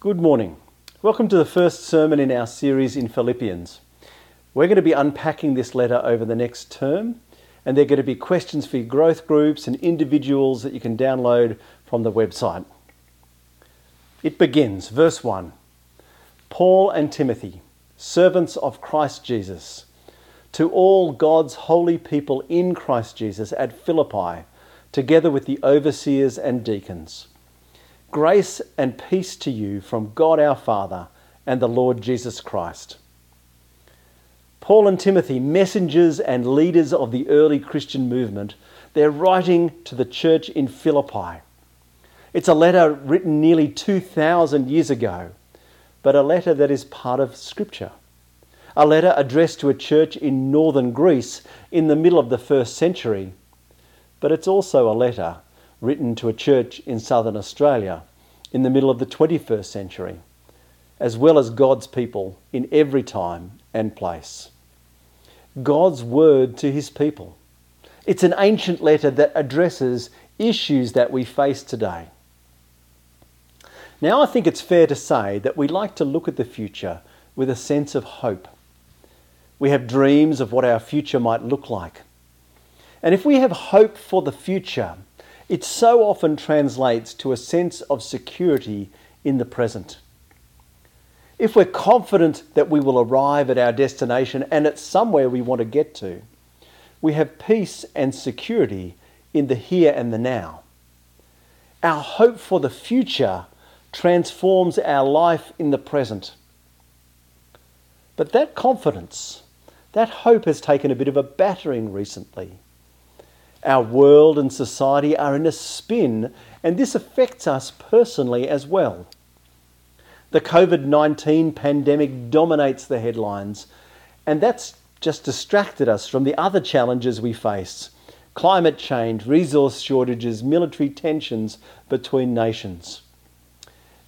Good morning. Welcome to the first sermon in our series in Philippians. We're going to be unpacking this letter over the next term, and there are going to be questions for your growth groups and individuals that you can download from the website. It begins, verse 1 Paul and Timothy, servants of Christ Jesus, to all God's holy people in Christ Jesus at Philippi, together with the overseers and deacons. Grace and peace to you from God our Father and the Lord Jesus Christ. Paul and Timothy, messengers and leaders of the early Christian movement, they're writing to the church in Philippi. It's a letter written nearly 2,000 years ago, but a letter that is part of Scripture. A letter addressed to a church in northern Greece in the middle of the first century, but it's also a letter written to a church in southern Australia in the middle of the 21st century, as well as God's people in every time and place. God's word to his people. It's an ancient letter that addresses issues that we face today. Now, I think it's fair to say that we like to look at the future with a sense of hope. We have dreams of what our future might look like. And if we have hope for the future, it so often translates to a sense of security in the present. If we're confident that we will arrive at our destination and it's somewhere we want to get to, we have peace and security in the here and the now. Our hope for the future transforms our life in the present. But that confidence, that hope has taken a bit of a battering recently. Our world and society are in a spin, and this affects us personally as well. The COVID 19 pandemic dominates the headlines, and that's just distracted us from the other challenges we face climate change, resource shortages, military tensions between nations.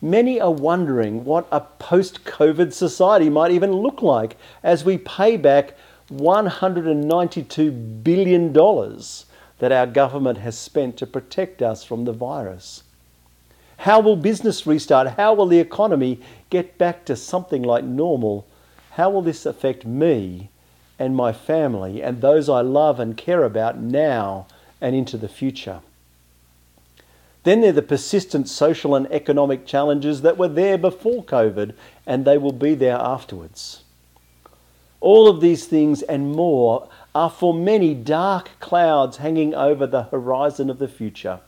Many are wondering what a post COVID society might even look like as we pay back $192 billion that our government has spent to protect us from the virus. How will business restart? How will the economy get back to something like normal? How will this affect me and my family and those I love and care about now and into the future? Then there are the persistent social and economic challenges that were there before COVID and they will be there afterwards. All of these things and more are for many dark clouds hanging over the horizon of the future.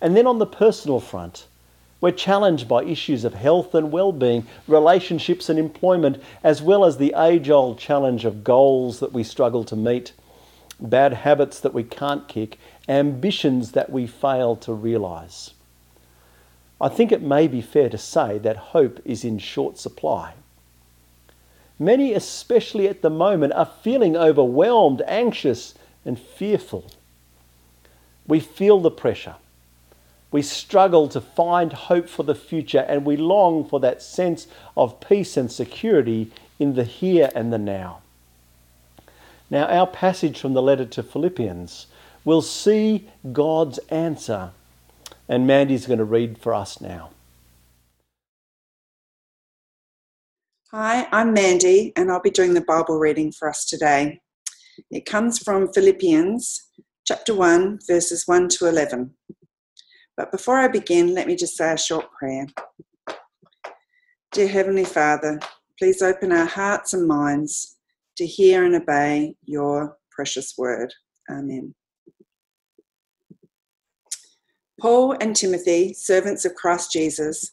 And then on the personal front, we're challenged by issues of health and well-being, relationships and employment, as well as the age-old challenge of goals that we struggle to meet, bad habits that we can't kick, ambitions that we fail to realise. I think it may be fair to say that hope is in short supply. Many, especially at the moment, are feeling overwhelmed, anxious, and fearful. We feel the pressure. We struggle to find hope for the future, and we long for that sense of peace and security in the here and the now. Now, our passage from the letter to Philippians will see God's answer. And Mandy's going to read for us now. Hi, I'm Mandy, and I'll be doing the Bible reading for us today. It comes from Philippians chapter 1, verses 1 to 11. But before I begin, let me just say a short prayer. Dear Heavenly Father, please open our hearts and minds to hear and obey your precious word. Amen. Paul and Timothy, servants of Christ Jesus,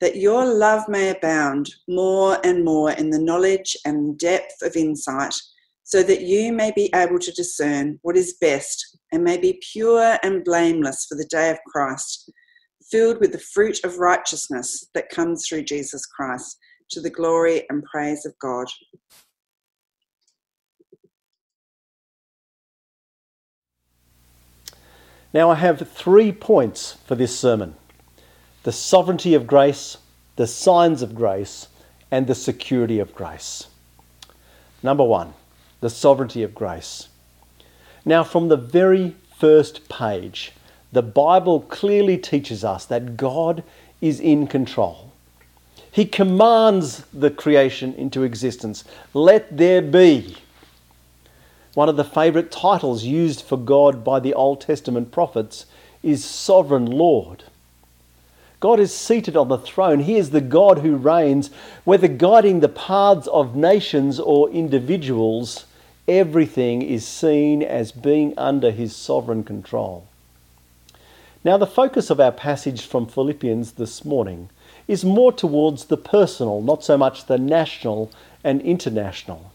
that your love may abound more and more in the knowledge and depth of insight, so that you may be able to discern what is best and may be pure and blameless for the day of Christ, filled with the fruit of righteousness that comes through Jesus Christ, to the glory and praise of God. Now, I have three points for this sermon the sovereignty of grace, the signs of grace, and the security of grace. Number one, the sovereignty of grace. Now, from the very first page, the Bible clearly teaches us that God is in control. He commands the creation into existence. Let there be. One of the favourite titles used for God by the Old Testament prophets is Sovereign Lord. God is seated on the throne. He is the God who reigns, whether guiding the paths of nations or individuals, everything is seen as being under his sovereign control. Now, the focus of our passage from Philippians this morning is more towards the personal, not so much the national and international.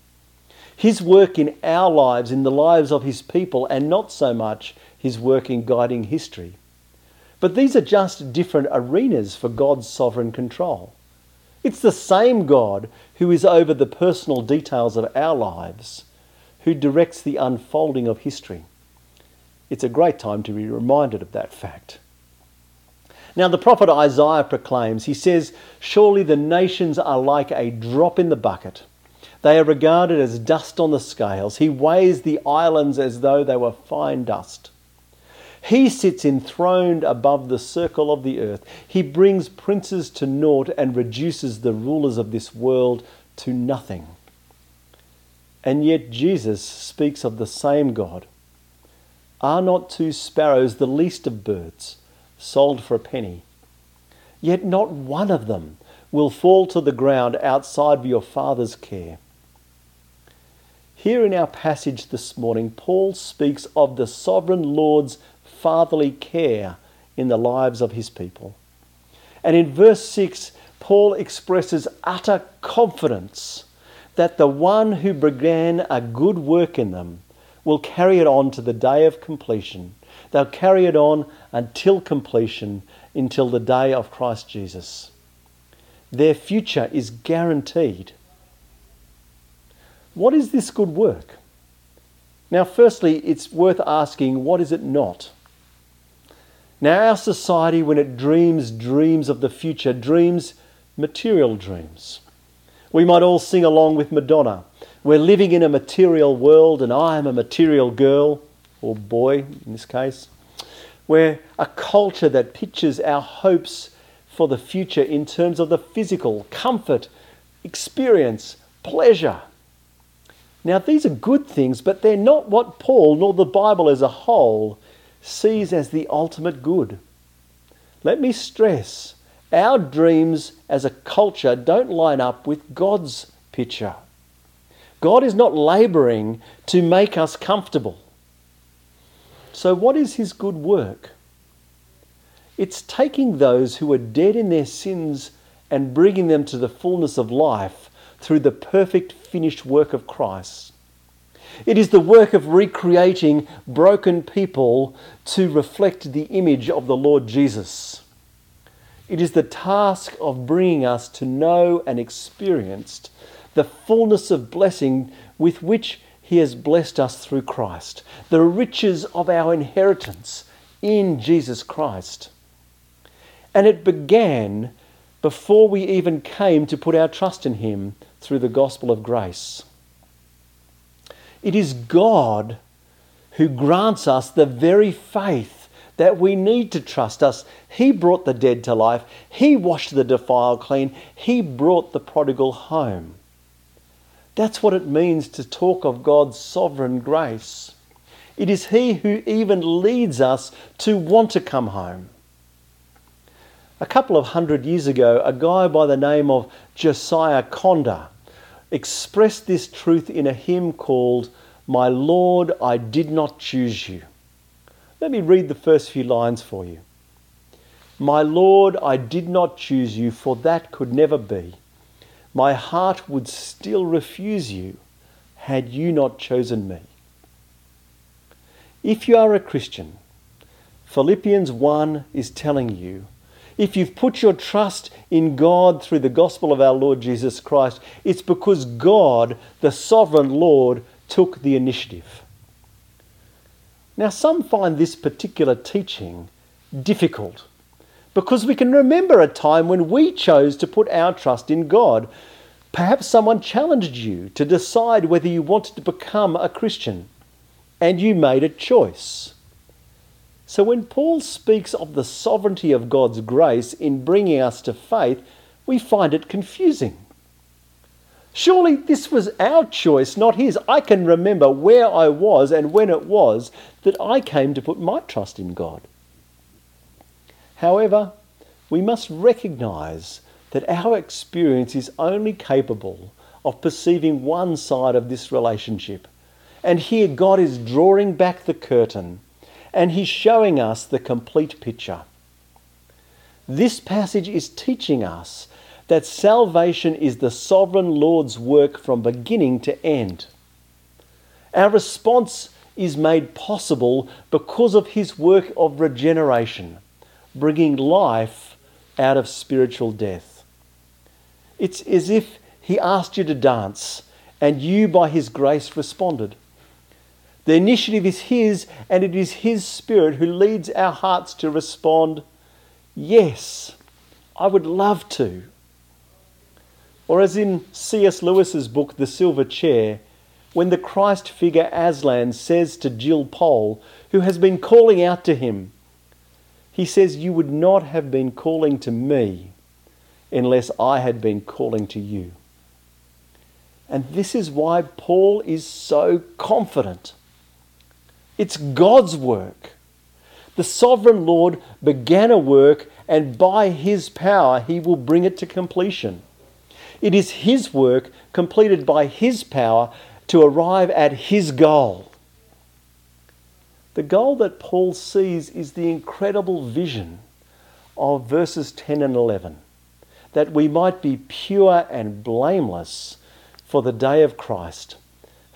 His work in our lives, in the lives of his people, and not so much his work in guiding history. But these are just different arenas for God's sovereign control. It's the same God who is over the personal details of our lives, who directs the unfolding of history. It's a great time to be reminded of that fact. Now, the prophet Isaiah proclaims, he says, Surely the nations are like a drop in the bucket. They are regarded as dust on the scales. He weighs the islands as though they were fine dust. He sits enthroned above the circle of the earth. He brings princes to naught and reduces the rulers of this world to nothing. And yet Jesus speaks of the same God. Are not two sparrows the least of birds, sold for a penny? Yet not one of them will fall to the ground outside of your Father's care. Here in our passage this morning, Paul speaks of the sovereign Lord's fatherly care in the lives of his people. And in verse 6, Paul expresses utter confidence that the one who began a good work in them will carry it on to the day of completion. They'll carry it on until completion, until the day of Christ Jesus. Their future is guaranteed. What is this good work? Now, firstly, it's worth asking what is it not? Now, our society, when it dreams dreams of the future, dreams material dreams. We might all sing along with Madonna. We're living in a material world, and I am a material girl, or boy in this case. We're a culture that pictures our hopes for the future in terms of the physical, comfort, experience, pleasure. Now, these are good things, but they're not what Paul nor the Bible as a whole sees as the ultimate good. Let me stress our dreams as a culture don't line up with God's picture. God is not labouring to make us comfortable. So, what is His good work? It's taking those who are dead in their sins and bringing them to the fullness of life through the perfect finished work of Christ. It is the work of recreating broken people to reflect the image of the Lord Jesus. It is the task of bringing us to know and experience the fullness of blessing with which He has blessed us through Christ, the riches of our inheritance in Jesus Christ. And it began before we even came to put our trust in Him through the gospel of grace. It is God who grants us the very faith that we need to trust us. He brought the dead to life, He washed the defiled clean, He brought the prodigal home. That's what it means to talk of God's sovereign grace. It is He who even leads us to want to come home. A couple of hundred years ago, a guy by the name of Josiah Conder expressed this truth in a hymn called My Lord, I did not choose you. Let me read the first few lines for you. My Lord, I did not choose you, for that could never be. My heart would still refuse you had you not chosen me. If you are a Christian, Philippians 1 is telling you if you've put your trust in God through the gospel of our Lord Jesus Christ, it's because God, the sovereign Lord, took the initiative. Now, some find this particular teaching difficult because we can remember a time when we chose to put our trust in God. Perhaps someone challenged you to decide whether you wanted to become a Christian and you made a choice. So, when Paul speaks of the sovereignty of God's grace in bringing us to faith, we find it confusing. Surely this was our choice, not his. I can remember where I was and when it was that I came to put my trust in God. However, we must recognize that our experience is only capable of perceiving one side of this relationship. And here God is drawing back the curtain and He's showing us the complete picture. This passage is teaching us that salvation is the sovereign Lord's work from beginning to end. Our response is made possible because of his work of regeneration, bringing life out of spiritual death. It's as if he asked you to dance and you, by his grace, responded. The initiative is his, and it is his spirit who leads our hearts to respond, Yes, I would love to. Or as in C.S. Lewis's book, The Silver Chair, when the Christ figure Aslan says to Jill Pole, who has been calling out to him, he says, You would not have been calling to me unless I had been calling to you. And this is why Paul is so confident. It's God's work. The sovereign Lord began a work, and by his power, he will bring it to completion. It is His work, completed by His power, to arrive at His goal. The goal that Paul sees is the incredible vision of verses 10 and 11 that we might be pure and blameless for the day of Christ,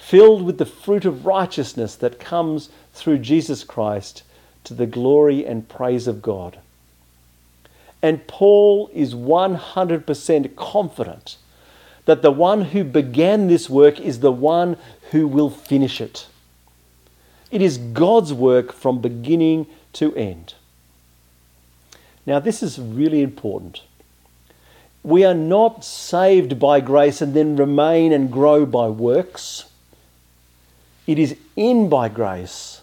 filled with the fruit of righteousness that comes through Jesus Christ to the glory and praise of God. And Paul is 100% confident that the one who began this work is the one who will finish it. It is God's work from beginning to end. Now, this is really important. We are not saved by grace and then remain and grow by works. It is in by grace,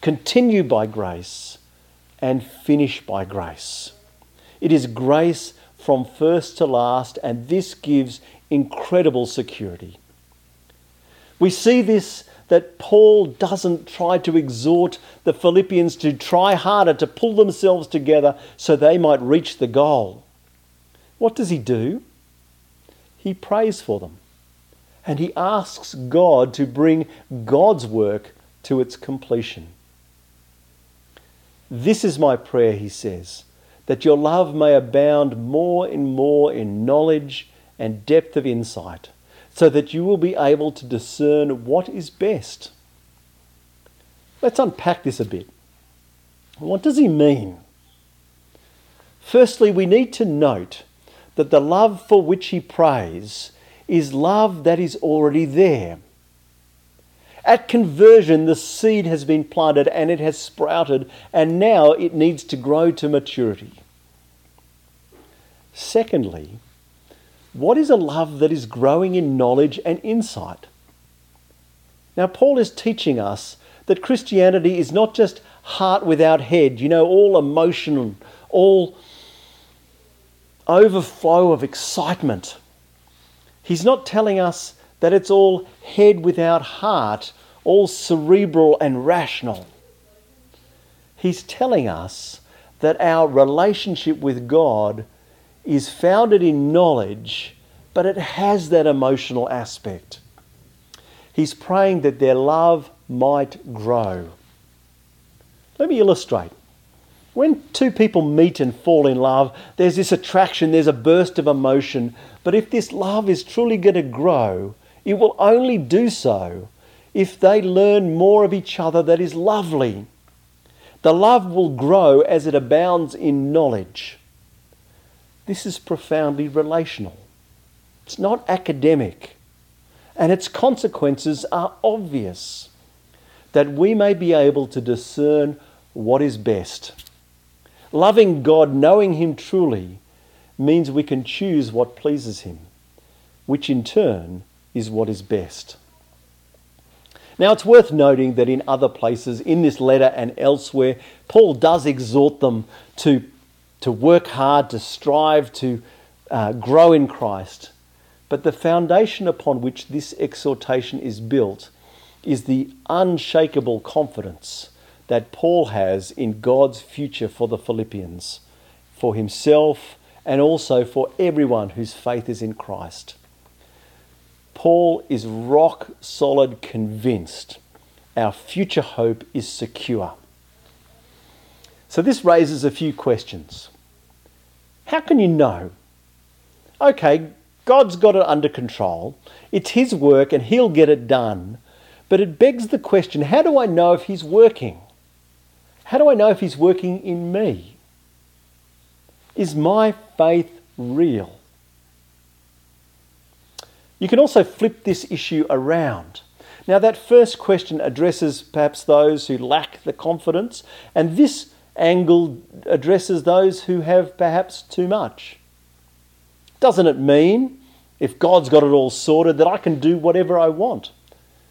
continue by grace, and finish by grace. It is grace from first to last, and this gives incredible security. We see this that Paul doesn't try to exhort the Philippians to try harder to pull themselves together so they might reach the goal. What does he do? He prays for them and he asks God to bring God's work to its completion. This is my prayer, he says that your love may abound more and more in knowledge and depth of insight, so that you will be able to discern what is best. Let's unpack this a bit. What does he mean? Firstly, we need to note that the love for which he prays is love that is already there. At conversion, the seed has been planted and it has sprouted, and now it needs to grow to maturity. Secondly, what is a love that is growing in knowledge and insight? Now, Paul is teaching us that Christianity is not just heart without head, you know, all emotion, all overflow of excitement. He's not telling us that it's all head without heart, all cerebral and rational. He's telling us that our relationship with God is founded in knowledge, but it has that emotional aspect. He's praying that their love might grow. Let me illustrate. When two people meet and fall in love, there's this attraction, there's a burst of emotion. But if this love is truly going to grow, it will only do so if they learn more of each other that is lovely. The love will grow as it abounds in knowledge. This is profoundly relational. It's not academic, and its consequences are obvious that we may be able to discern what is best. Loving God, knowing Him truly, means we can choose what pleases Him, which in turn is what is best. Now, it's worth noting that in other places, in this letter and elsewhere, Paul does exhort them to, to work hard, to strive, to uh, grow in Christ. But the foundation upon which this exhortation is built is the unshakable confidence that Paul has in God's future for the Philippians, for himself, and also for everyone whose faith is in Christ. Paul is rock solid convinced our future hope is secure. So, this raises a few questions. How can you know? Okay, God's got it under control. It's His work and He'll get it done. But it begs the question how do I know if He's working? How do I know if He's working in me? Is my faith real? You can also flip this issue around. Now, that first question addresses perhaps those who lack the confidence, and this angle addresses those who have perhaps too much. Doesn't it mean, if God's got it all sorted, that I can do whatever I want?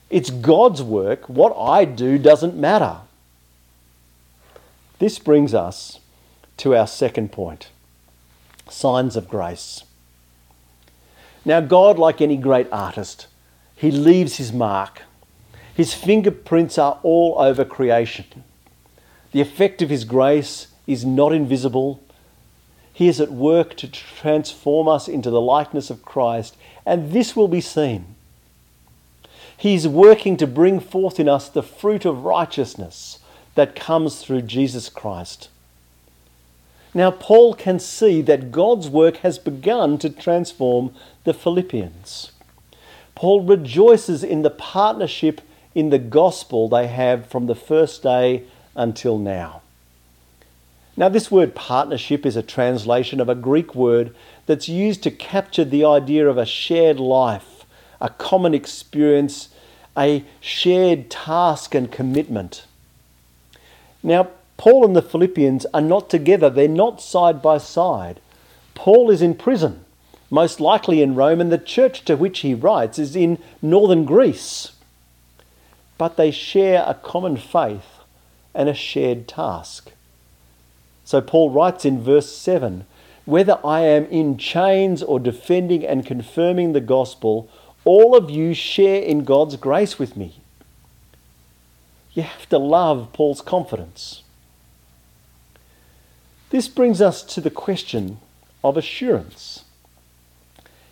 It's God's work. What I do doesn't matter. This brings us to our second point signs of grace. Now, God, like any great artist, he leaves his mark. His fingerprints are all over creation. The effect of his grace is not invisible, he is at work to transform us into the likeness of Christ, and this will be seen. He is working to bring forth in us the fruit of righteousness that comes through Jesus Christ. Now, Paul can see that God's work has begun to transform the Philippians. Paul rejoices in the partnership in the gospel they have from the first day until now. Now, this word partnership is a translation of a Greek word that's used to capture the idea of a shared life, a common experience, a shared task and commitment. Now, Paul and the Philippians are not together, they're not side by side. Paul is in prison, most likely in Rome, and the church to which he writes is in northern Greece. But they share a common faith and a shared task. So Paul writes in verse 7 Whether I am in chains or defending and confirming the gospel, all of you share in God's grace with me. You have to love Paul's confidence. This brings us to the question of assurance.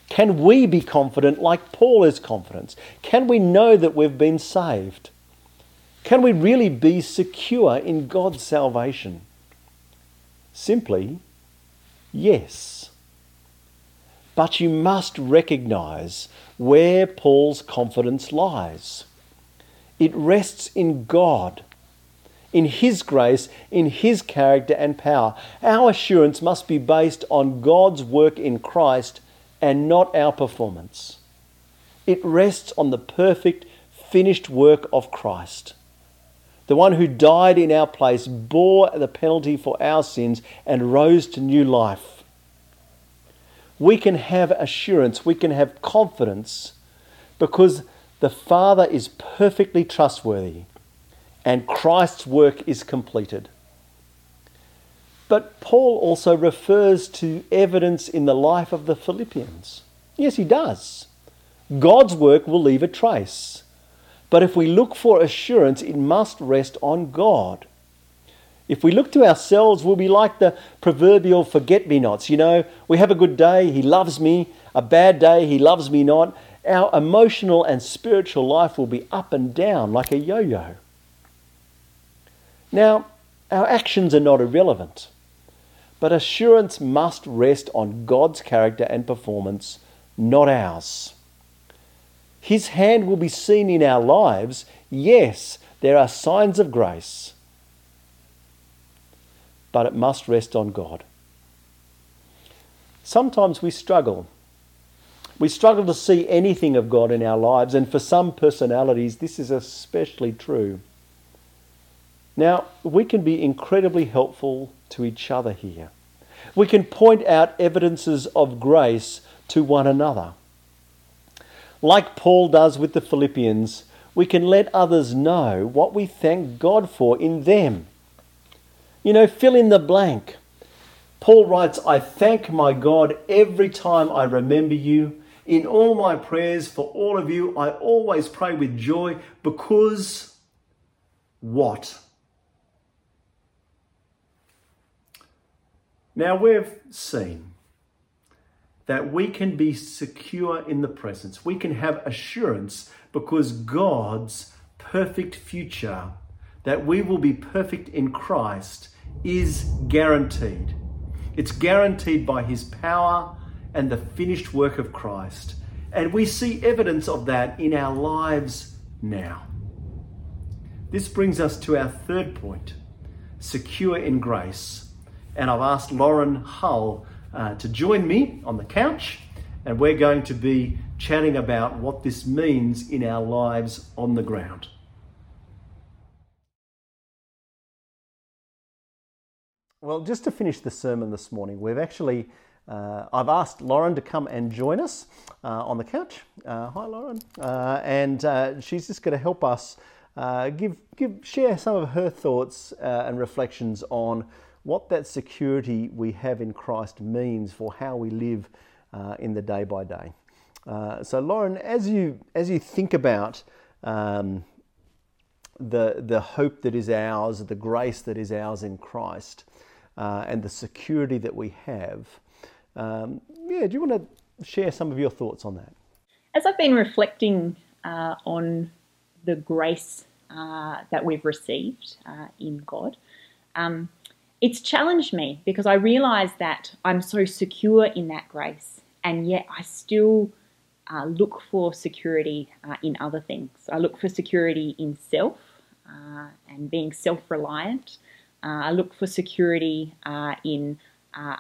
Can we be confident like Paul is confident? Can we know that we've been saved? Can we really be secure in God's salvation? Simply, yes. But you must recognize where Paul's confidence lies. It rests in God, in His grace, in His character and power. Our assurance must be based on God's work in Christ and not our performance. It rests on the perfect, finished work of Christ the one who died in our place, bore the penalty for our sins, and rose to new life. We can have assurance, we can have confidence because the Father is perfectly trustworthy and Christ's work is completed. But Paul also refers to evidence in the life of the Philippians. Yes, he does. God's work will leave a trace. But if we look for assurance, it must rest on God. If we look to ourselves, we'll be like the proverbial forget me nots. You know, we have a good day, He loves me. A bad day, He loves me not. Our emotional and spiritual life will be up and down like a yo yo. Now, our actions are not irrelevant, but assurance must rest on God's character and performance, not ours. His hand will be seen in our lives. Yes, there are signs of grace, but it must rest on God. Sometimes we struggle. We struggle to see anything of God in our lives, and for some personalities, this is especially true. Now, we can be incredibly helpful to each other here. We can point out evidences of grace to one another. Like Paul does with the Philippians, we can let others know what we thank God for in them. You know, fill in the blank. Paul writes, I thank my God every time I remember you. In all my prayers for all of you, I always pray with joy because what? Now we've seen that we can be secure in the presence. We can have assurance because God's perfect future, that we will be perfect in Christ, is guaranteed. It's guaranteed by his power and the finished work of Christ. And we see evidence of that in our lives now. This brings us to our third point secure in grace. And I've asked Lauren Hull uh, to join me on the couch, and we're going to be chatting about what this means in our lives on the ground. Well, just to finish the sermon this morning, we've actually uh, I've asked Lauren to come and join us uh, on the couch. Uh, hi, Lauren, uh, and uh, she's just going to help us uh, give give share some of her thoughts and reflections on what that security we have in Christ means for how we live in the day by day. so, Lauren, as you as you think about um, the the hope that is ours, the grace that is ours in Christ and the security that we have. Um, yeah, do you want to share some of your thoughts on that? As I've been reflecting uh, on the grace uh, that we've received uh, in God, um, it's challenged me because I realise that I'm so secure in that grace, and yet I still uh, look for security uh, in other things. I look for security in self uh, and being self reliant. Uh, I look for security uh, in uh,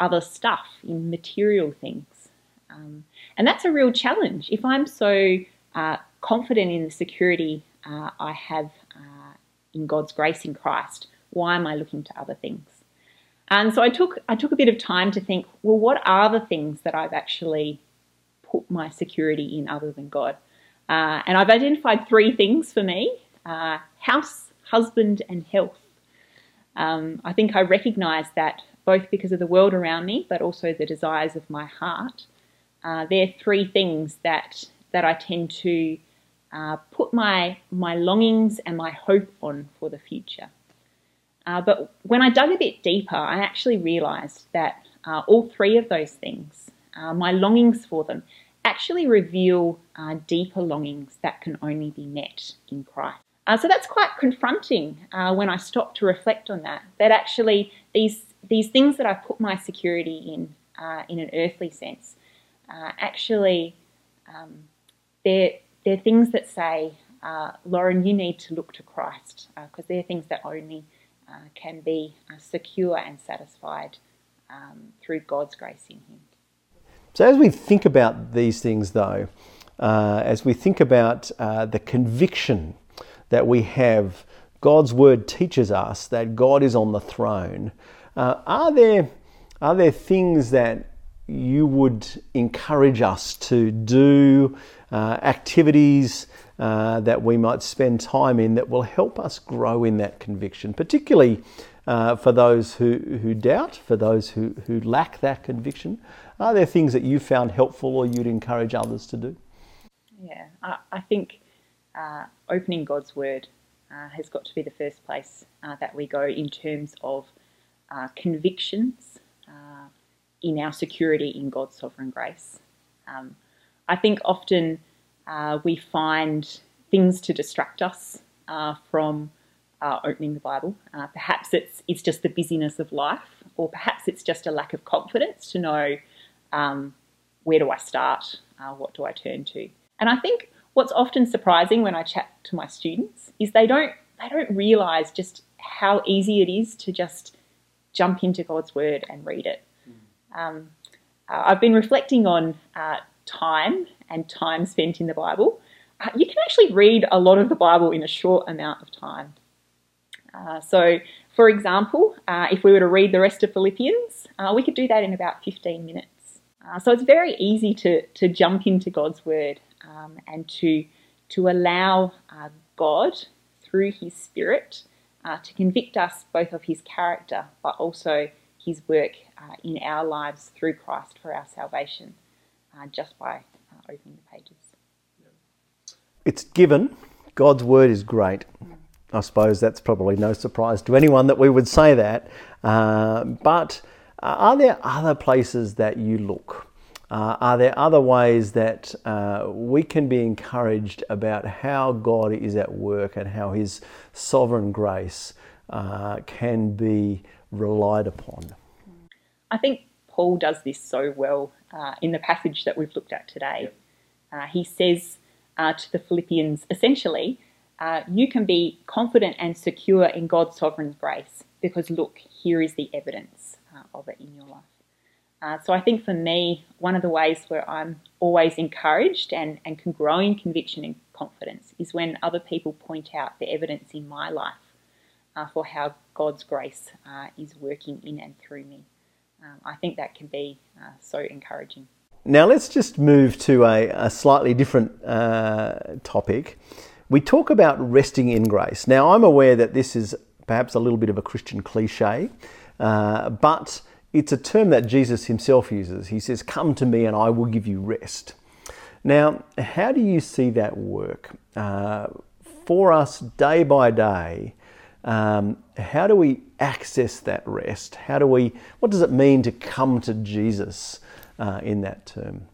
other stuff, in material things. Um, and that's a real challenge. If I'm so uh, confident in the security uh, I have uh, in God's grace in Christ, why am I looking to other things? And so I took I took a bit of time to think, well, what are the things that I've actually put my security in other than God? and I've identified three things for me: house, husband, and health. Um, I think I recognise that both because of the world around me, but also the desires of my heart. Uh, they're three things that that I tend to uh, put my my longings and my hope on for the future. Uh, but when I dug a bit deeper, I actually realised that uh, all three of those things, uh, my longings for them, actually reveal uh, deeper longings that can only be met in Christ. So that's quite confronting when I stop to reflect on that. That actually these these things that I put my security in, uh, in an earthly sense, uh, actually um, they're they're things that say, uh, Lauren, you need to look to Christ because uh, they're things that only can be secure and satisfied um, through God's grace in Him. So as we think about these things, though, as we think about the conviction that we have God's word teaches us that God is on the throne. Uh, are there are there things that you would encourage us to do, uh, activities uh, that we might spend time in that will help us grow in that conviction, particularly uh, for those who, who doubt, for those who, who lack that conviction? Are there things that you found helpful or you'd encourage others to do? Yeah, I, I think uh, opening God's Word uh, has got to be the first place uh, that we go in terms of uh, convictions uh, in our security in God's sovereign grace. Um, I think often uh, we find things to distract us uh, from uh, opening the Bible. Uh, perhaps it's it's just the busyness of life, or perhaps it's just a lack of confidence to know um, where do I start, what do I turn to. And I think what's often surprising when I chat to my students is they don't they don't realise just how easy it is to just jump into God's Word and read it. Um, uh, I've been reflecting on uh, time and time spent in the Bible. Uh, you can actually read a lot of the Bible in a short amount of time. Uh, so, for example, uh, if we were to read the rest of Philippians, we could do that in about 15 minutes. so it's very easy to, to jump into God's Word um, and to, to allow God, through His Spirit, to convict us both of His character but also his work uh, in our lives through Christ for our salvation uh, just by uh, opening the pages. It's given. God's word is great. I suppose that's probably no surprise to anyone that we would say that. Uh, but uh, are there other places that you look? Uh, are there other ways that uh, we can be encouraged about how God is at work and how His sovereign grace uh, can be relied upon. I think Paul does this so well uh, in the passage that we've looked at today. Uh, he says uh, to the Philippians essentially, uh, you can be confident and secure in God's sovereign grace because look, here is the evidence of it in your life. Uh, so I think for me, one of the ways where I'm always encouraged and, and can grow in conviction and confidence is when other people point out the evidence in my life uh, for how God's grace uh, is working in and through me. Um, I think that can be uh, so encouraging. Now, let's just move to a, a slightly different uh, topic. We talk about resting in grace. Now, I'm aware that this is perhaps a little bit of a Christian cliche, uh, but it's a term that Jesus himself uses. He says, Come to me and I will give you rest. Now, how do you see that work? Uh, for us, day by day, um, how do we access that rest? How do we? What does it mean to come to Jesus uh, in that term?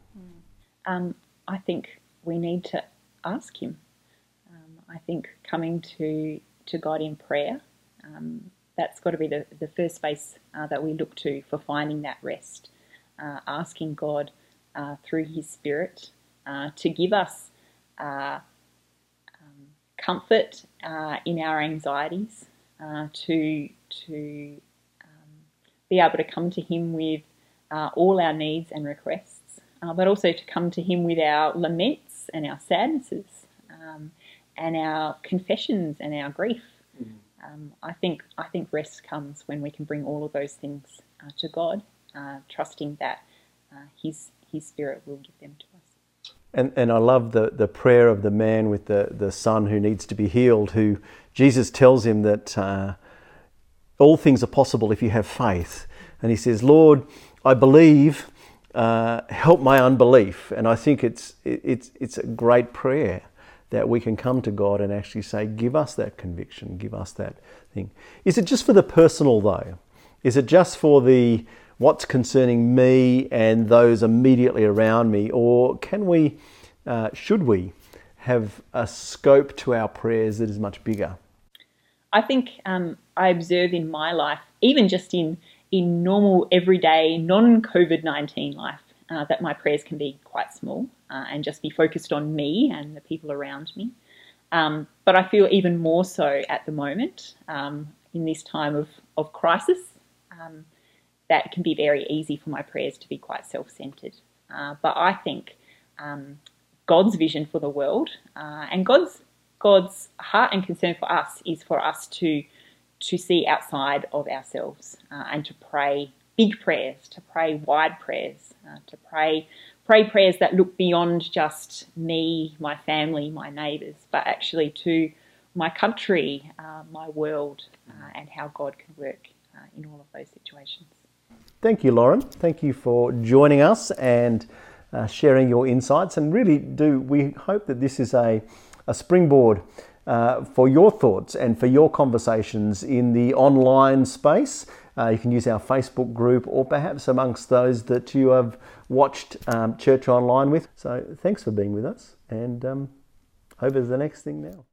Um, I think we need to ask Him. Um, I think coming to to God in prayer. Um, that's got to be the, the first space uh, that we look to for finding that rest. Uh, asking God uh, through His Spirit uh, to give us uh, comfort uh, in our anxieties, to to um, be able to come to Him with all our needs and requests, but also to come to Him with our laments and our sadnesses, um, and our confessions and our grief. Um, I think I think rest comes when we can bring all of those things uh, to God, uh, trusting that His His Spirit will give them to us. And, and I love the, the prayer of the man with the, the son who needs to be healed, who Jesus tells him that uh, all things are possible if you have faith. And he says, Lord, I believe, uh, help my unbelief. And I think it's, it's, it's a great prayer that we can come to God and actually say, Give us that conviction, give us that thing. Is it just for the personal, though? Is it just for the what's concerning me and those immediately around me? Or can we, uh, should we, have a scope to our prayers that is much bigger? I think um, I observe in my life, even just in, in normal, everyday, non COVID 19 life, uh, that my prayers can be quite small uh, and just be focused on me and the people around me. Um, but I feel even more so at the moment um, in this time of, of crisis. Um, that can be very easy for my prayers to be quite self centered. Uh, but I think um, God's vision for the world uh, and God's God's heart and concern for us is for us to to see outside of ourselves uh, and to pray big prayers, to pray wide prayers, uh, to pray pray prayers that look beyond just me, my family, my neighbours, but actually to my country, uh, my world, uh, and how God can work in all of those situations. Thank you, Lauren. Thank you for joining us and uh, sharing your insights. And really, do we hope that this is a, a springboard uh, for your thoughts and for your conversations in the online space Uh, you can use our Facebook group or perhaps amongst those that you have watched um, Church Online with. So thanks for being with us and um, over to the next thing now.